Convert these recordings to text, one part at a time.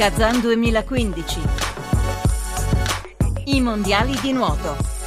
Kazan 2015. I mondiali di nuoto.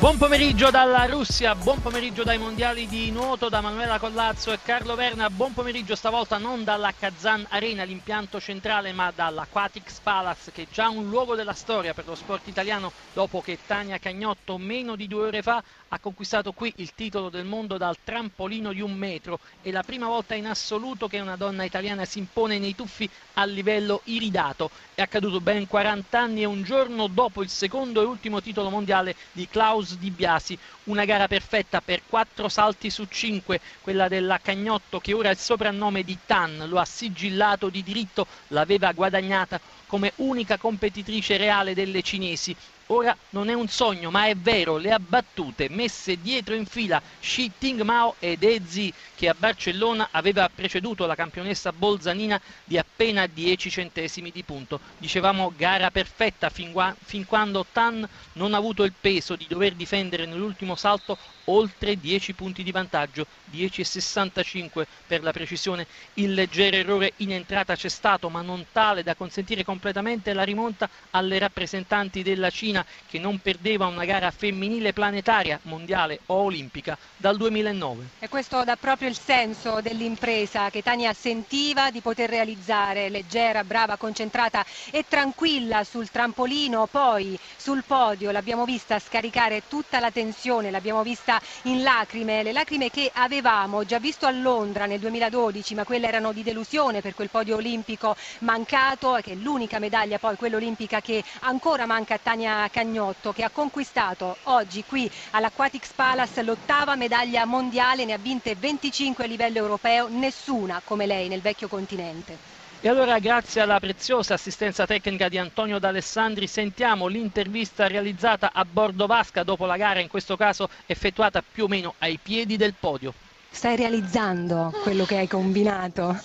Buon pomeriggio dalla Russia, buon pomeriggio dai mondiali di nuoto da Manuela Collazzo e Carlo Verna, buon pomeriggio stavolta non dalla Kazan Arena, l'impianto centrale, ma dall'Aquatics Palace che è già un luogo della storia per lo sport italiano dopo che Tania Cagnotto meno di due ore fa ha conquistato qui il titolo del mondo dal trampolino di un metro. È la prima volta in assoluto che una donna italiana si impone nei tuffi a livello iridato. È accaduto ben 40 anni e un giorno dopo il secondo e ultimo titolo mondiale di Klaus Di Biasi. Una gara perfetta per quattro salti su cinque, quella della Cagnotto che ora il soprannome di Tan, lo ha sigillato di diritto, l'aveva guadagnata come unica competitrice reale delle cinesi Ora non è un sogno, ma è vero, le ha battute, messe dietro in fila Shi Ting Mao ed Ezi, che a Barcellona aveva preceduto la campionessa bolzanina di appena 10 centesimi di punto. Dicevamo gara perfetta fin, fin quando Tan non ha avuto il peso di dover difendere nell'ultimo salto oltre 10 punti di vantaggio, 10,65 per la precisione. Il leggero errore in entrata c'è stato, ma non tale da consentire completamente la rimonta alle rappresentanti della Cina che non perdeva una gara femminile planetaria, mondiale o olimpica dal 2009. E questo dà proprio il senso dell'impresa che Tania sentiva di poter realizzare, leggera, brava, concentrata e tranquilla sul trampolino, poi sul podio l'abbiamo vista scaricare tutta la tensione, l'abbiamo vista in lacrime, le lacrime che avevamo già visto a Londra nel 2012, ma quelle erano di delusione per quel podio olimpico mancato, che è l'unica medaglia poi quella olimpica che ancora manca a Tania Cagnotto, che ha conquistato oggi qui all'Aquatics Palace l'ottava medaglia mondiale, ne ha vinte 25 a livello europeo, nessuna come lei nel vecchio continente. E allora grazie alla preziosa assistenza tecnica di Antonio D'Alessandri sentiamo l'intervista realizzata a bordo vasca dopo la gara, in questo caso effettuata più o meno ai piedi del podio. Stai realizzando quello che hai combinato?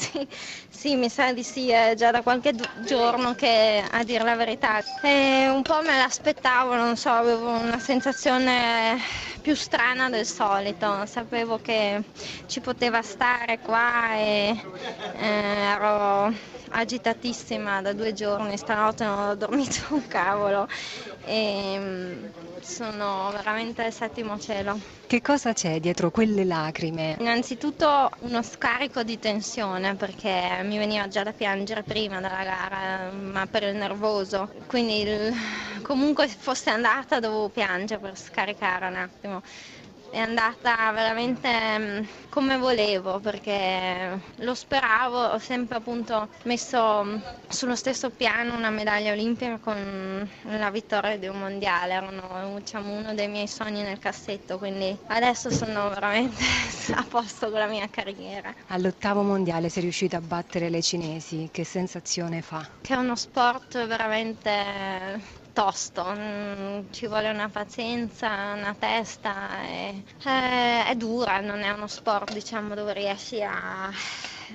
Sì, sì, mi sa di sì, è già da qualche giorno che a dire la verità. E un po' me l'aspettavo, non so, avevo una sensazione più strana del solito, sapevo che ci poteva stare qua e eh, ero agitatissima da due giorni, stanotte non ho dormito un cavolo e mm, sono veramente al settimo cielo. Che cosa c'è dietro quelle lacrime? Innanzitutto uno scarico di tensione perché mi veniva già da piangere prima della gara, ma per il nervoso. Quindi il... comunque fosse andata dovevo piangere per scaricare un attimo è andata veramente mm, come volevo perché lo speravo, ho sempre appunto messo mm, sullo stesso piano una medaglia olimpica con la vittoria di un mondiale, erano diciamo, uno dei miei sogni nel cassetto, quindi adesso sono veramente a posto con la mia carriera. All'ottavo mondiale sei riuscita a battere le cinesi, che sensazione fa? Che è uno sport veramente tosto, mm, ci vuole una pazienza, una testa, è, è, è dura, non è uno sport diciamo, dove riesci a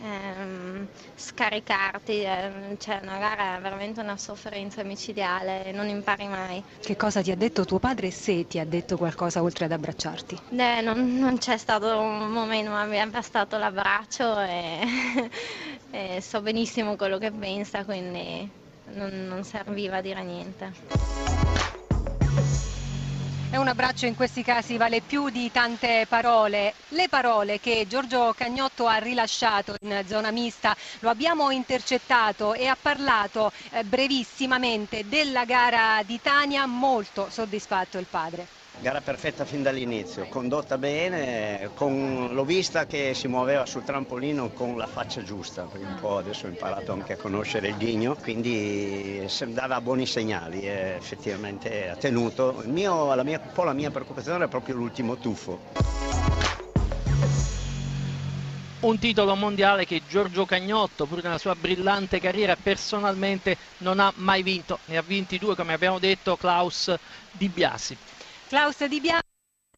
ehm, scaricarti, ehm, cioè una gara è veramente una sofferenza micidiale, non impari mai. Che cosa ti ha detto tuo padre e se ti ha detto qualcosa oltre ad abbracciarti? Eh, non, non c'è stato un momento, ma mi ha bastato l'abbraccio e, e so benissimo quello che pensa, quindi non, non serviva a dire niente. E un abbraccio in questi casi vale più di tante parole. Le parole che Giorgio Cagnotto ha rilasciato in zona mista lo abbiamo intercettato e ha parlato eh, brevissimamente della gara di Tania, molto soddisfatto il padre. Gara perfetta fin dall'inizio, condotta bene, con... l'ho vista che si muoveva sul trampolino con la faccia giusta, perché un po' adesso ho imparato anche a conoscere il ghigno, quindi dava buoni segnali e effettivamente ha tenuto. Mio, la mia, un po' la mia preoccupazione era proprio l'ultimo tuffo. Un titolo mondiale che Giorgio Cagnotto, pur nella sua brillante carriera, personalmente non ha mai vinto. Ne ha vinti due, come abbiamo detto, Klaus Di Biasi. Klaus Di Biasi.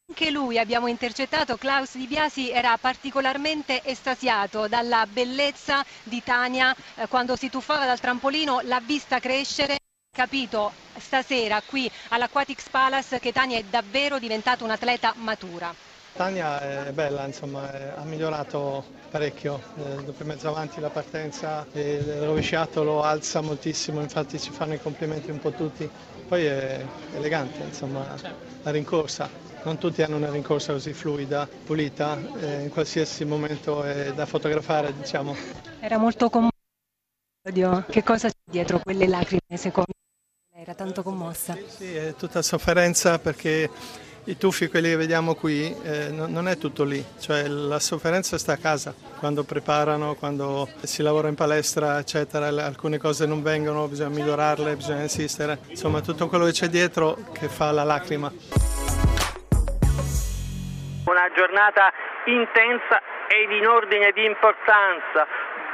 Anche lui abbiamo intercettato, Klaus Di Biasi era particolarmente estasiato dalla bellezza di Tania eh, quando si tuffava dal trampolino, l'ha vista crescere, capito stasera qui all'Aquatics Palace che Tania è davvero diventata un'atleta matura. Tania è bella, insomma, ha migliorato parecchio, eh, dopo mezzo avanti la partenza, il rovesciato lo alza moltissimo, infatti ci fanno i complimenti un po' tutti, poi è elegante, insomma, la rincorsa. Non tutti hanno una rincorsa così fluida, pulita, eh, in qualsiasi momento è da fotografare, diciamo. Era molto commosso. Che cosa c'è dietro quelle lacrime secondo me? Era tanto commossa. Sì, sì, è tutta sofferenza perché i tuffi, quelli che vediamo qui, eh, non è tutto lì, cioè la sofferenza sta a casa, quando preparano, quando si lavora in palestra, eccetera, alcune cose non vengono, bisogna migliorarle, bisogna insistere, insomma tutto quello che c'è dietro che fa la lacrima. Una giornata intensa ed in ordine di importanza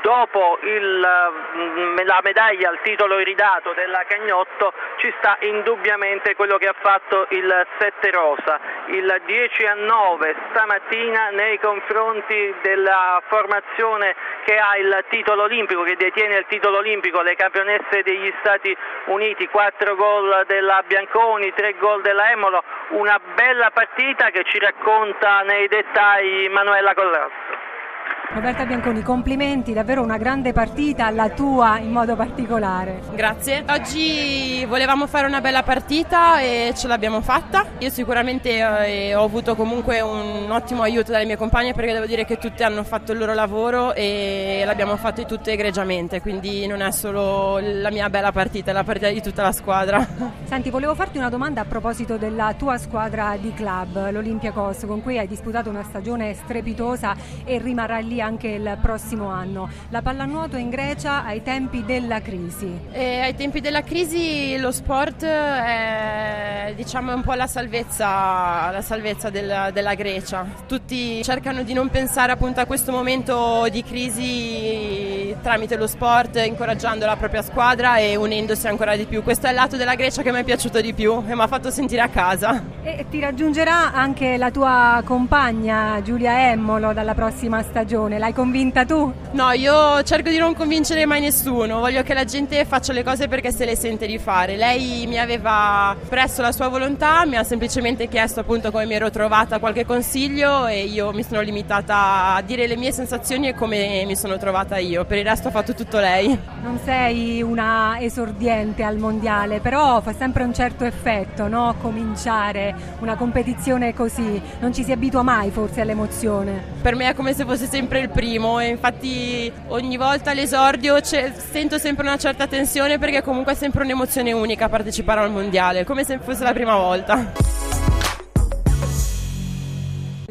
dopo il, mm, la medaglia al titolo iridato della Cagnotto ci sta indubbiamente quello che ha fatto il 7 Rosa, il 10 a 9 stamattina nei confronti della formazione che ha il titolo olimpico, che detiene il titolo olimpico, le campionesse degli Stati Uniti, 4 gol della Bianconi, 3 gol della Emolo, una bella partita che ci racconta nei dettagli Manuela Collazzo. Roberta Bianconi, complimenti, davvero una grande partita, la tua in modo particolare. Grazie. Oggi volevamo fare una bella partita e ce l'abbiamo fatta. Io sicuramente eh, ho avuto comunque un ottimo aiuto dalle mie compagne perché devo dire che tutte hanno fatto il loro lavoro e l'abbiamo fatto tutte egregiamente, quindi non è solo la mia bella partita, è la partita di tutta la squadra. Senti, volevo farti una domanda a proposito della tua squadra di club, l'Olympiacos, con cui hai disputato una stagione strepitosa e rimarrà lì anche il prossimo anno. La pallanuoto in Grecia ai tempi della crisi. E ai tempi della crisi lo sport è diciamo, un po' la salvezza, la salvezza del, della Grecia. Tutti cercano di non pensare appunto a questo momento di crisi tramite lo sport, incoraggiando la propria squadra e unendosi ancora di più. Questo è il lato della Grecia che mi è piaciuto di più e mi ha fatto sentire a casa. E ti raggiungerà anche la tua compagna Giulia Emmolo dalla prossima stagione l'hai convinta tu? No, io cerco di non convincere mai nessuno, voglio che la gente faccia le cose perché se le sente di fare. Lei mi aveva presso la sua volontà, mi ha semplicemente chiesto appunto come mi ero trovata, qualche consiglio e io mi sono limitata a dire le mie sensazioni e come mi sono trovata io, per il resto ha fatto tutto lei. Non sei una esordiente al mondiale, però fa sempre un certo effetto, no? Cominciare una competizione così, non ci si abitua mai forse all'emozione. Per me è come se fosse sempre il primo e infatti ogni volta all'esordio sento sempre una certa tensione perché comunque è sempre un'emozione unica partecipare al mondiale, come se fosse la prima volta.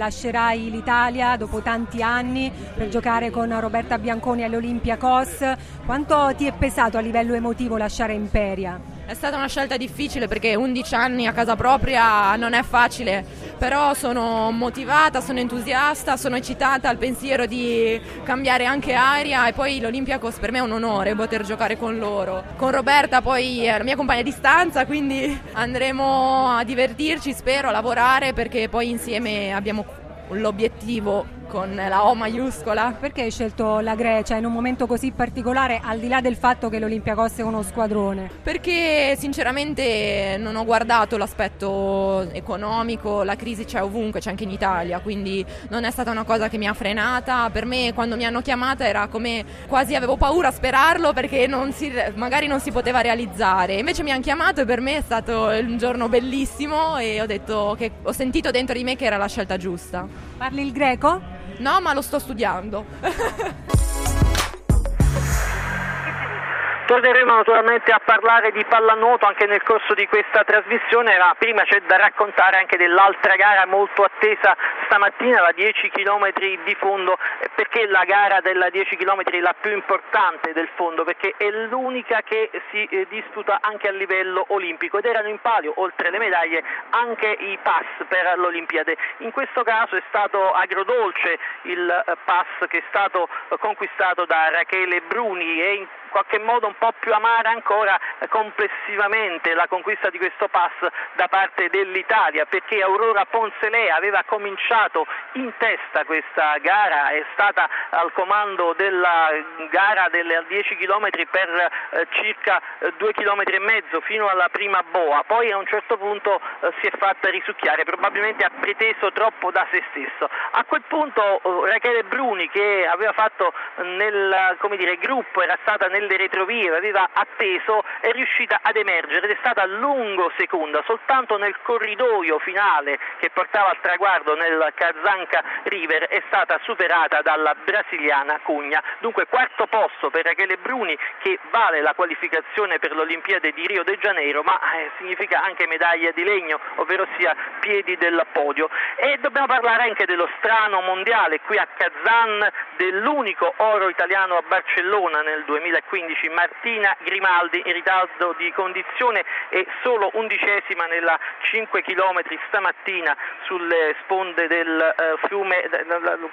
Lascerai l'Italia dopo tanti anni per giocare con Roberta Bianconi all'Olympiacos. Quanto ti è pesato a livello emotivo lasciare Imperia? È stata una scelta difficile perché 11 anni a casa propria non è facile, però sono motivata, sono entusiasta, sono eccitata al pensiero di cambiare anche aria e poi l'Olympiacos per me è un onore poter giocare con loro. Con Roberta poi è la mia compagna di stanza, quindi andremo a divertirci, spero, a lavorare perché poi insieme abbiamo l'obiettivo con la O maiuscola. Perché hai scelto la Grecia in un momento così particolare, al di là del fatto che l'Olympiacos è uno squadrone? Perché sinceramente non ho guardato l'aspetto economico, la crisi c'è ovunque, c'è anche in Italia, quindi non è stata una cosa che mi ha frenata. Per me quando mi hanno chiamata era come quasi avevo paura a sperarlo perché non si, magari non si poteva realizzare. Invece mi hanno chiamato e per me è stato un giorno bellissimo e ho detto che ho sentito dentro di me che era la scelta giusta. Parli il greco? No, ma lo sto studiando. Torneremo naturalmente a parlare di pallanuoto anche nel corso di questa trasmissione, ma prima c'è da raccontare anche dell'altra gara molto attesa stamattina, la 10 km di fondo, perché la gara della 10 km è la più importante del fondo, perché è l'unica che si eh, disputa anche a livello olimpico ed erano in palio, oltre le medaglie, anche i pass per l'Olimpiade. In questo caso è stato agrodolce il eh, pass che è stato eh, conquistato da Rachele Bruni e qualche modo un po' più amara ancora complessivamente la conquista di questo pass da parte dell'Italia perché Aurora Poncelea aveva cominciato in testa questa gara, è stata al comando della gara delle 10 km per eh, circa 2 eh, km e mezzo fino alla prima boa, poi a un certo punto eh, si è fatta risucchiare, probabilmente ha preteso troppo da se stesso. A quel punto eh, Rachele Bruni che aveva fatto nel dire, gruppo, era stata nelle retrovie, aveva atteso, è riuscita ad emergere ed è stata lungo seconda, soltanto nel corridoio finale che portava al traguardo nel Kazanka River è stata superata dalla brasiliana Cugna. Dunque quarto posto per Rachele Bruni che vale la qualificazione per l'Olimpiade di Rio de Janeiro, ma eh, significa anche medaglia di legno, ovvero sia piedi del podio. E dobbiamo parlare anche dello strano mondiale qui a Kazan, dell'unico oro italiano a Barcellona nel 2015, Martina Grimaldi in ritardo di condizione e solo undicesima nella 5 km stamattina sulle sponde del eh, fiume,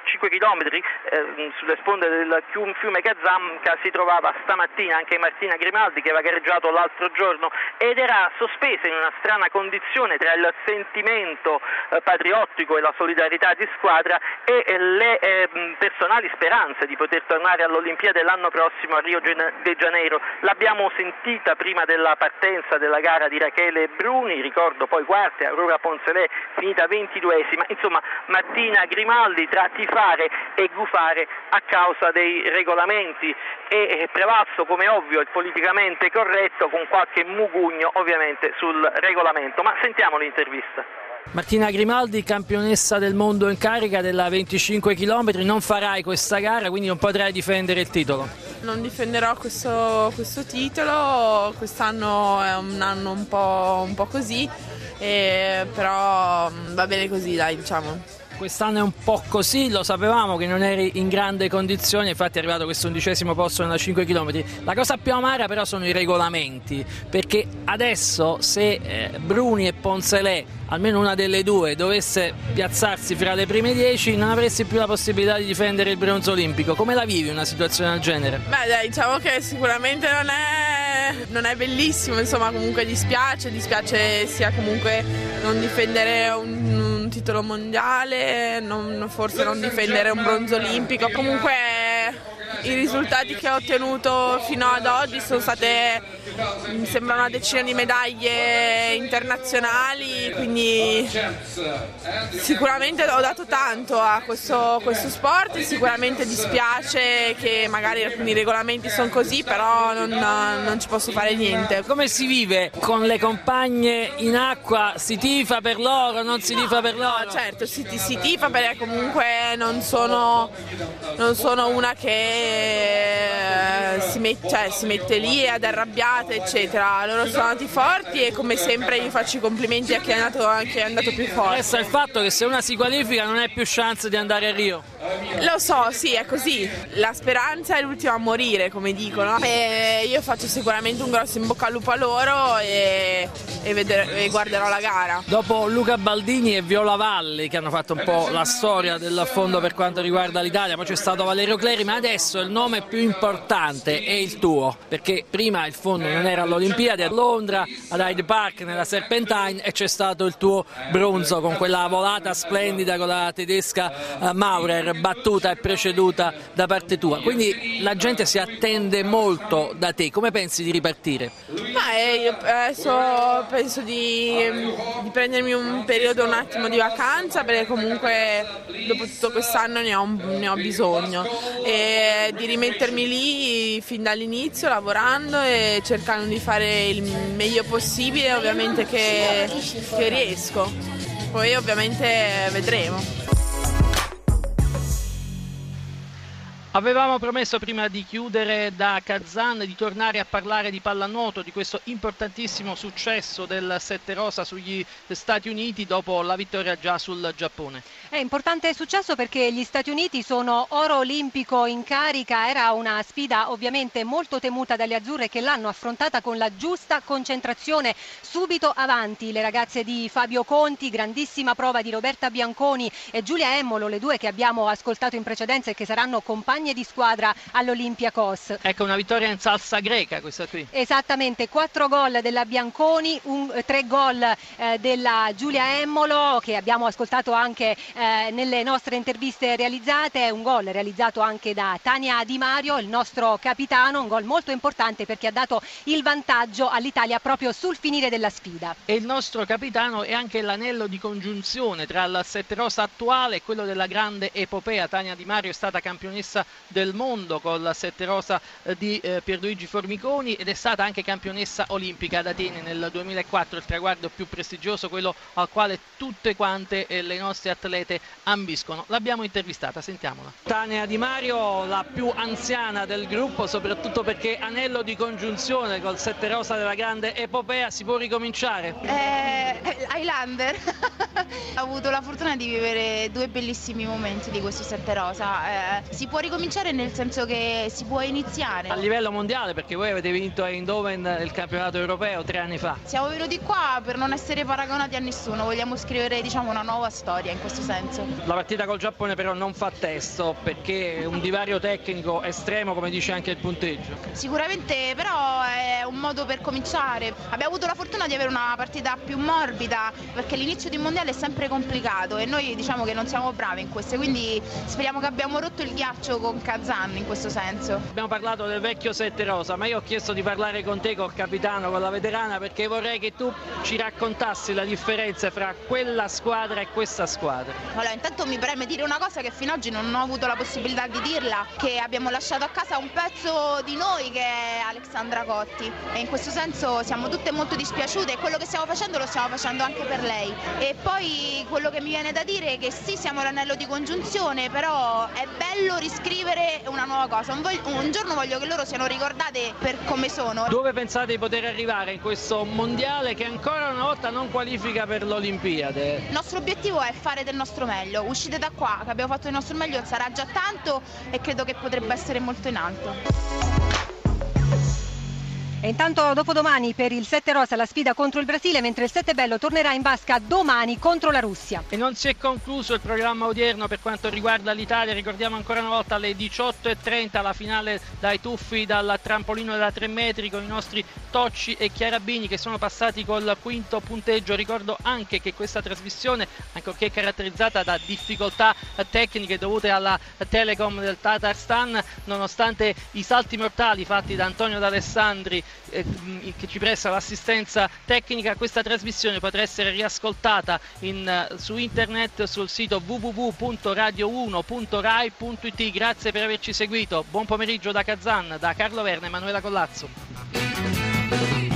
5 km eh, sulle sponde del fiume Kazanka si trovava stamattina anche Martina Grimaldi che aveva gareggiato l'altro giorno ed era sospesa in una strana condizione tra il sentimento eh, patriottico e la solidarietà di squadra e eh, le eh, personali speranze di poter tornare all'Olimpiade l'anno prossimo a Rio de Janeiro. L'abbiamo sentita prima della partenza della gara di Rachele Bruni, ricordo poi quarta, Aurora Poncelè finita ventiduesima, insomma Martina Grimaldi tra tifare e gufare a causa dei regolamenti e prevalso come ovvio il politicamente corretto con qualche mugugno ovviamente sul regolamento. Ma sentiamo l'intervista. Martina Grimaldi, campionessa del mondo in carica della 25 km, non farai questa gara, quindi non potrai difendere il titolo. Non difenderò questo, questo titolo, quest'anno è un anno un po', un po così, però va bene così, dai, diciamo. Quest'anno è un po' così, lo sapevamo che non eri in grande condizione, infatti è arrivato questo undicesimo posto nella 5 km. La cosa più amara però sono i regolamenti, perché adesso se eh, Bruni e Ponzelè, almeno una delle due, dovesse piazzarsi fra le prime 10, non avresti più la possibilità di difendere il bronzo olimpico. Come la vivi una situazione del genere? Beh dai, diciamo che sicuramente non è, non è bellissimo, insomma comunque dispiace, dispiace sia comunque non difendere un titolo mondiale, non, forse non difendere un bronzo olimpico. Comunque i risultati che ho ottenuto fino ad oggi sono state, mi sembra una decina di medaglie internazionali, quindi sicuramente ho dato tanto a questo, questo sport, sicuramente dispiace che magari alcuni regolamenti sono così, però non, non, ci posso fare niente. Come si vive con le compagne in acqua? Si tifa per loro, non si tifa per loro? No, certo, si, si tifa perché comunque non sono, non sono una che eh, si, met, cioè, si, mette lì ad arrabbiata eccetera loro sono andati forti e come sempre gli faccio i complimenti a chi è andato, chi è andato più forte resta il fatto che se una si qualifica non hai più chance di andare a Rio lo so, sì, è così. La speranza è l'ultima a morire, come dicono. E io faccio sicuramente un grosso in bocca al lupo a loro e, e, vedere, e guarderò la gara. Dopo Luca Baldini e Viola Valli, che hanno fatto un po' la storia dell'affondo per quanto riguarda l'Italia, poi c'è stato Valerio Cleri, ma adesso il nome più importante è il tuo, perché prima il fondo non era all'Olimpiade, a Londra, ad Hyde Park, nella Serpentine, e c'è stato il tuo bronzo con quella volata splendida con la tedesca uh, Maurer battuta e preceduta da parte tua, quindi la gente si attende molto da te, come pensi di ripartire? Ma eh, io adesso penso di, di, prendermi un periodo un attimo di vacanza perché comunque dopo tutto quest'anno ne ho, ne ho bisogno. E di rimettermi lì fin dall'inizio lavorando e cercando di fare il meglio possibile ovviamente che, che riesco, poi ovviamente vedremo. Avevamo promesso prima di chiudere da Kazan di tornare a parlare di pallanuoto, di questo importantissimo successo del Sette Rosa sugli Stati Uniti dopo la vittoria già sul Giappone. È importante successo perché gli Stati Uniti sono oro olimpico in carica, era una sfida ovviamente molto temuta dalle azzurre che l'hanno affrontata con la giusta concentrazione, subito avanti le ragazze di Fabio Conti, grandissima prova di Roberta Bianconi e Giulia Emmolo, le due che abbiamo ascoltato in precedenza e che saranno compagni di squadra all'Olympiacos. Ecco una vittoria in salsa greca questa qui. Esattamente, quattro gol della Bianconi, un, tre gol eh, della Giulia Emmolo che abbiamo ascoltato anche eh, nelle nostre interviste realizzate, un gol realizzato anche da Tania Di Mario, il nostro capitano, un gol molto importante perché ha dato il vantaggio all'Italia proprio sul finire della sfida. E il nostro capitano è anche l'anello di congiunzione tra il Sette Rosa attuale e quello della grande epopea. Tania Di Mario è stata campionessa del mondo col Sette Rosa eh, di eh, Pierluigi Formiconi ed è stata anche campionessa olimpica ad Atene nel 2004, il traguardo più prestigioso, quello al quale tutte quante le nostre atlete ambiscono. L'abbiamo intervistata, sentiamola. Tania Di Mario, la più anziana del gruppo, soprattutto perché anello di congiunzione col Sette Rosa della grande epopea, si può ricominciare? Eh, Highlander. Ho avuto la fortuna di vivere due bellissimi momenti di questo Sette Rosa. Eh, si può ricominciare nel senso che si può iniziare. A livello mondiale, perché voi avete vinto a Eindhoven il campionato europeo tre anni fa. Siamo venuti qua per non essere paragonati a nessuno, vogliamo scrivere diciamo, una nuova storia in questo senso. La partita col Giappone però non fa testo perché è un divario tecnico estremo come dice anche il punteggio. Sicuramente però è un modo per cominciare. Abbiamo avuto la fortuna di avere una partita più morbida perché l'inizio di un mondiale è sempre complicato e noi diciamo che non siamo bravi in queste, quindi speriamo che abbiamo rotto il ghiaccio con Kazan in questo senso. Abbiamo parlato del vecchio Sette Rosa, ma io ho chiesto di parlare con te, col capitano, con la veterana, perché vorrei che tu ci raccontassi la differenza fra quella squadra e questa squadra. Allora, intanto mi preme dire una cosa che fino ad oggi non ho avuto la possibilità di dirla, che abbiamo lasciato a casa un pezzo di noi che è Alexandra Cotti e in questo senso siamo tutte molto dispiaciute e quello che stiamo facendo lo stiamo facendo anche per lei. E poi quello che mi viene da dire è che sì, siamo l'anello di congiunzione, però è bello riscrivere una nuova cosa. Un, voglio, un giorno voglio che loro siano ricordate per come sono. Dove pensate di poter arrivare in questo mondiale che ancora una volta non qualifica per l'Olimpiade? Il nostro obiettivo è fare del nostro meglio. Uscite da qua, che abbiamo fatto il nostro meglio, sarà già tanto e credo che potrebbe essere molto in alto. E intanto dopodomani per il 7 Rosa la sfida contro il Brasile, mentre il 7 Bello tornerà in vasca domani contro la Russia. E non si è concluso il programma odierno per quanto riguarda l'Italia, ricordiamo ancora una volta alle 18.30 la finale dai tuffi dal trampolino da 3 metri con i nostri Tocci e Chiarabini che sono passati col quinto punteggio. Ricordo anche che questa trasmissione, ancorché caratterizzata da difficoltà tecniche dovute alla Telecom del Tatarstan, nonostante i salti mortali fatti da Antonio D'Alessandri eh, che ci presta l'assistenza tecnica, questa trasmissione potrà essere riascoltata in, eh, su internet sul sito www.radio1.rai.it. Grazie per averci seguito. Buon pomeriggio da Kazan, da Carlo Verna e Emanuela Collazzo.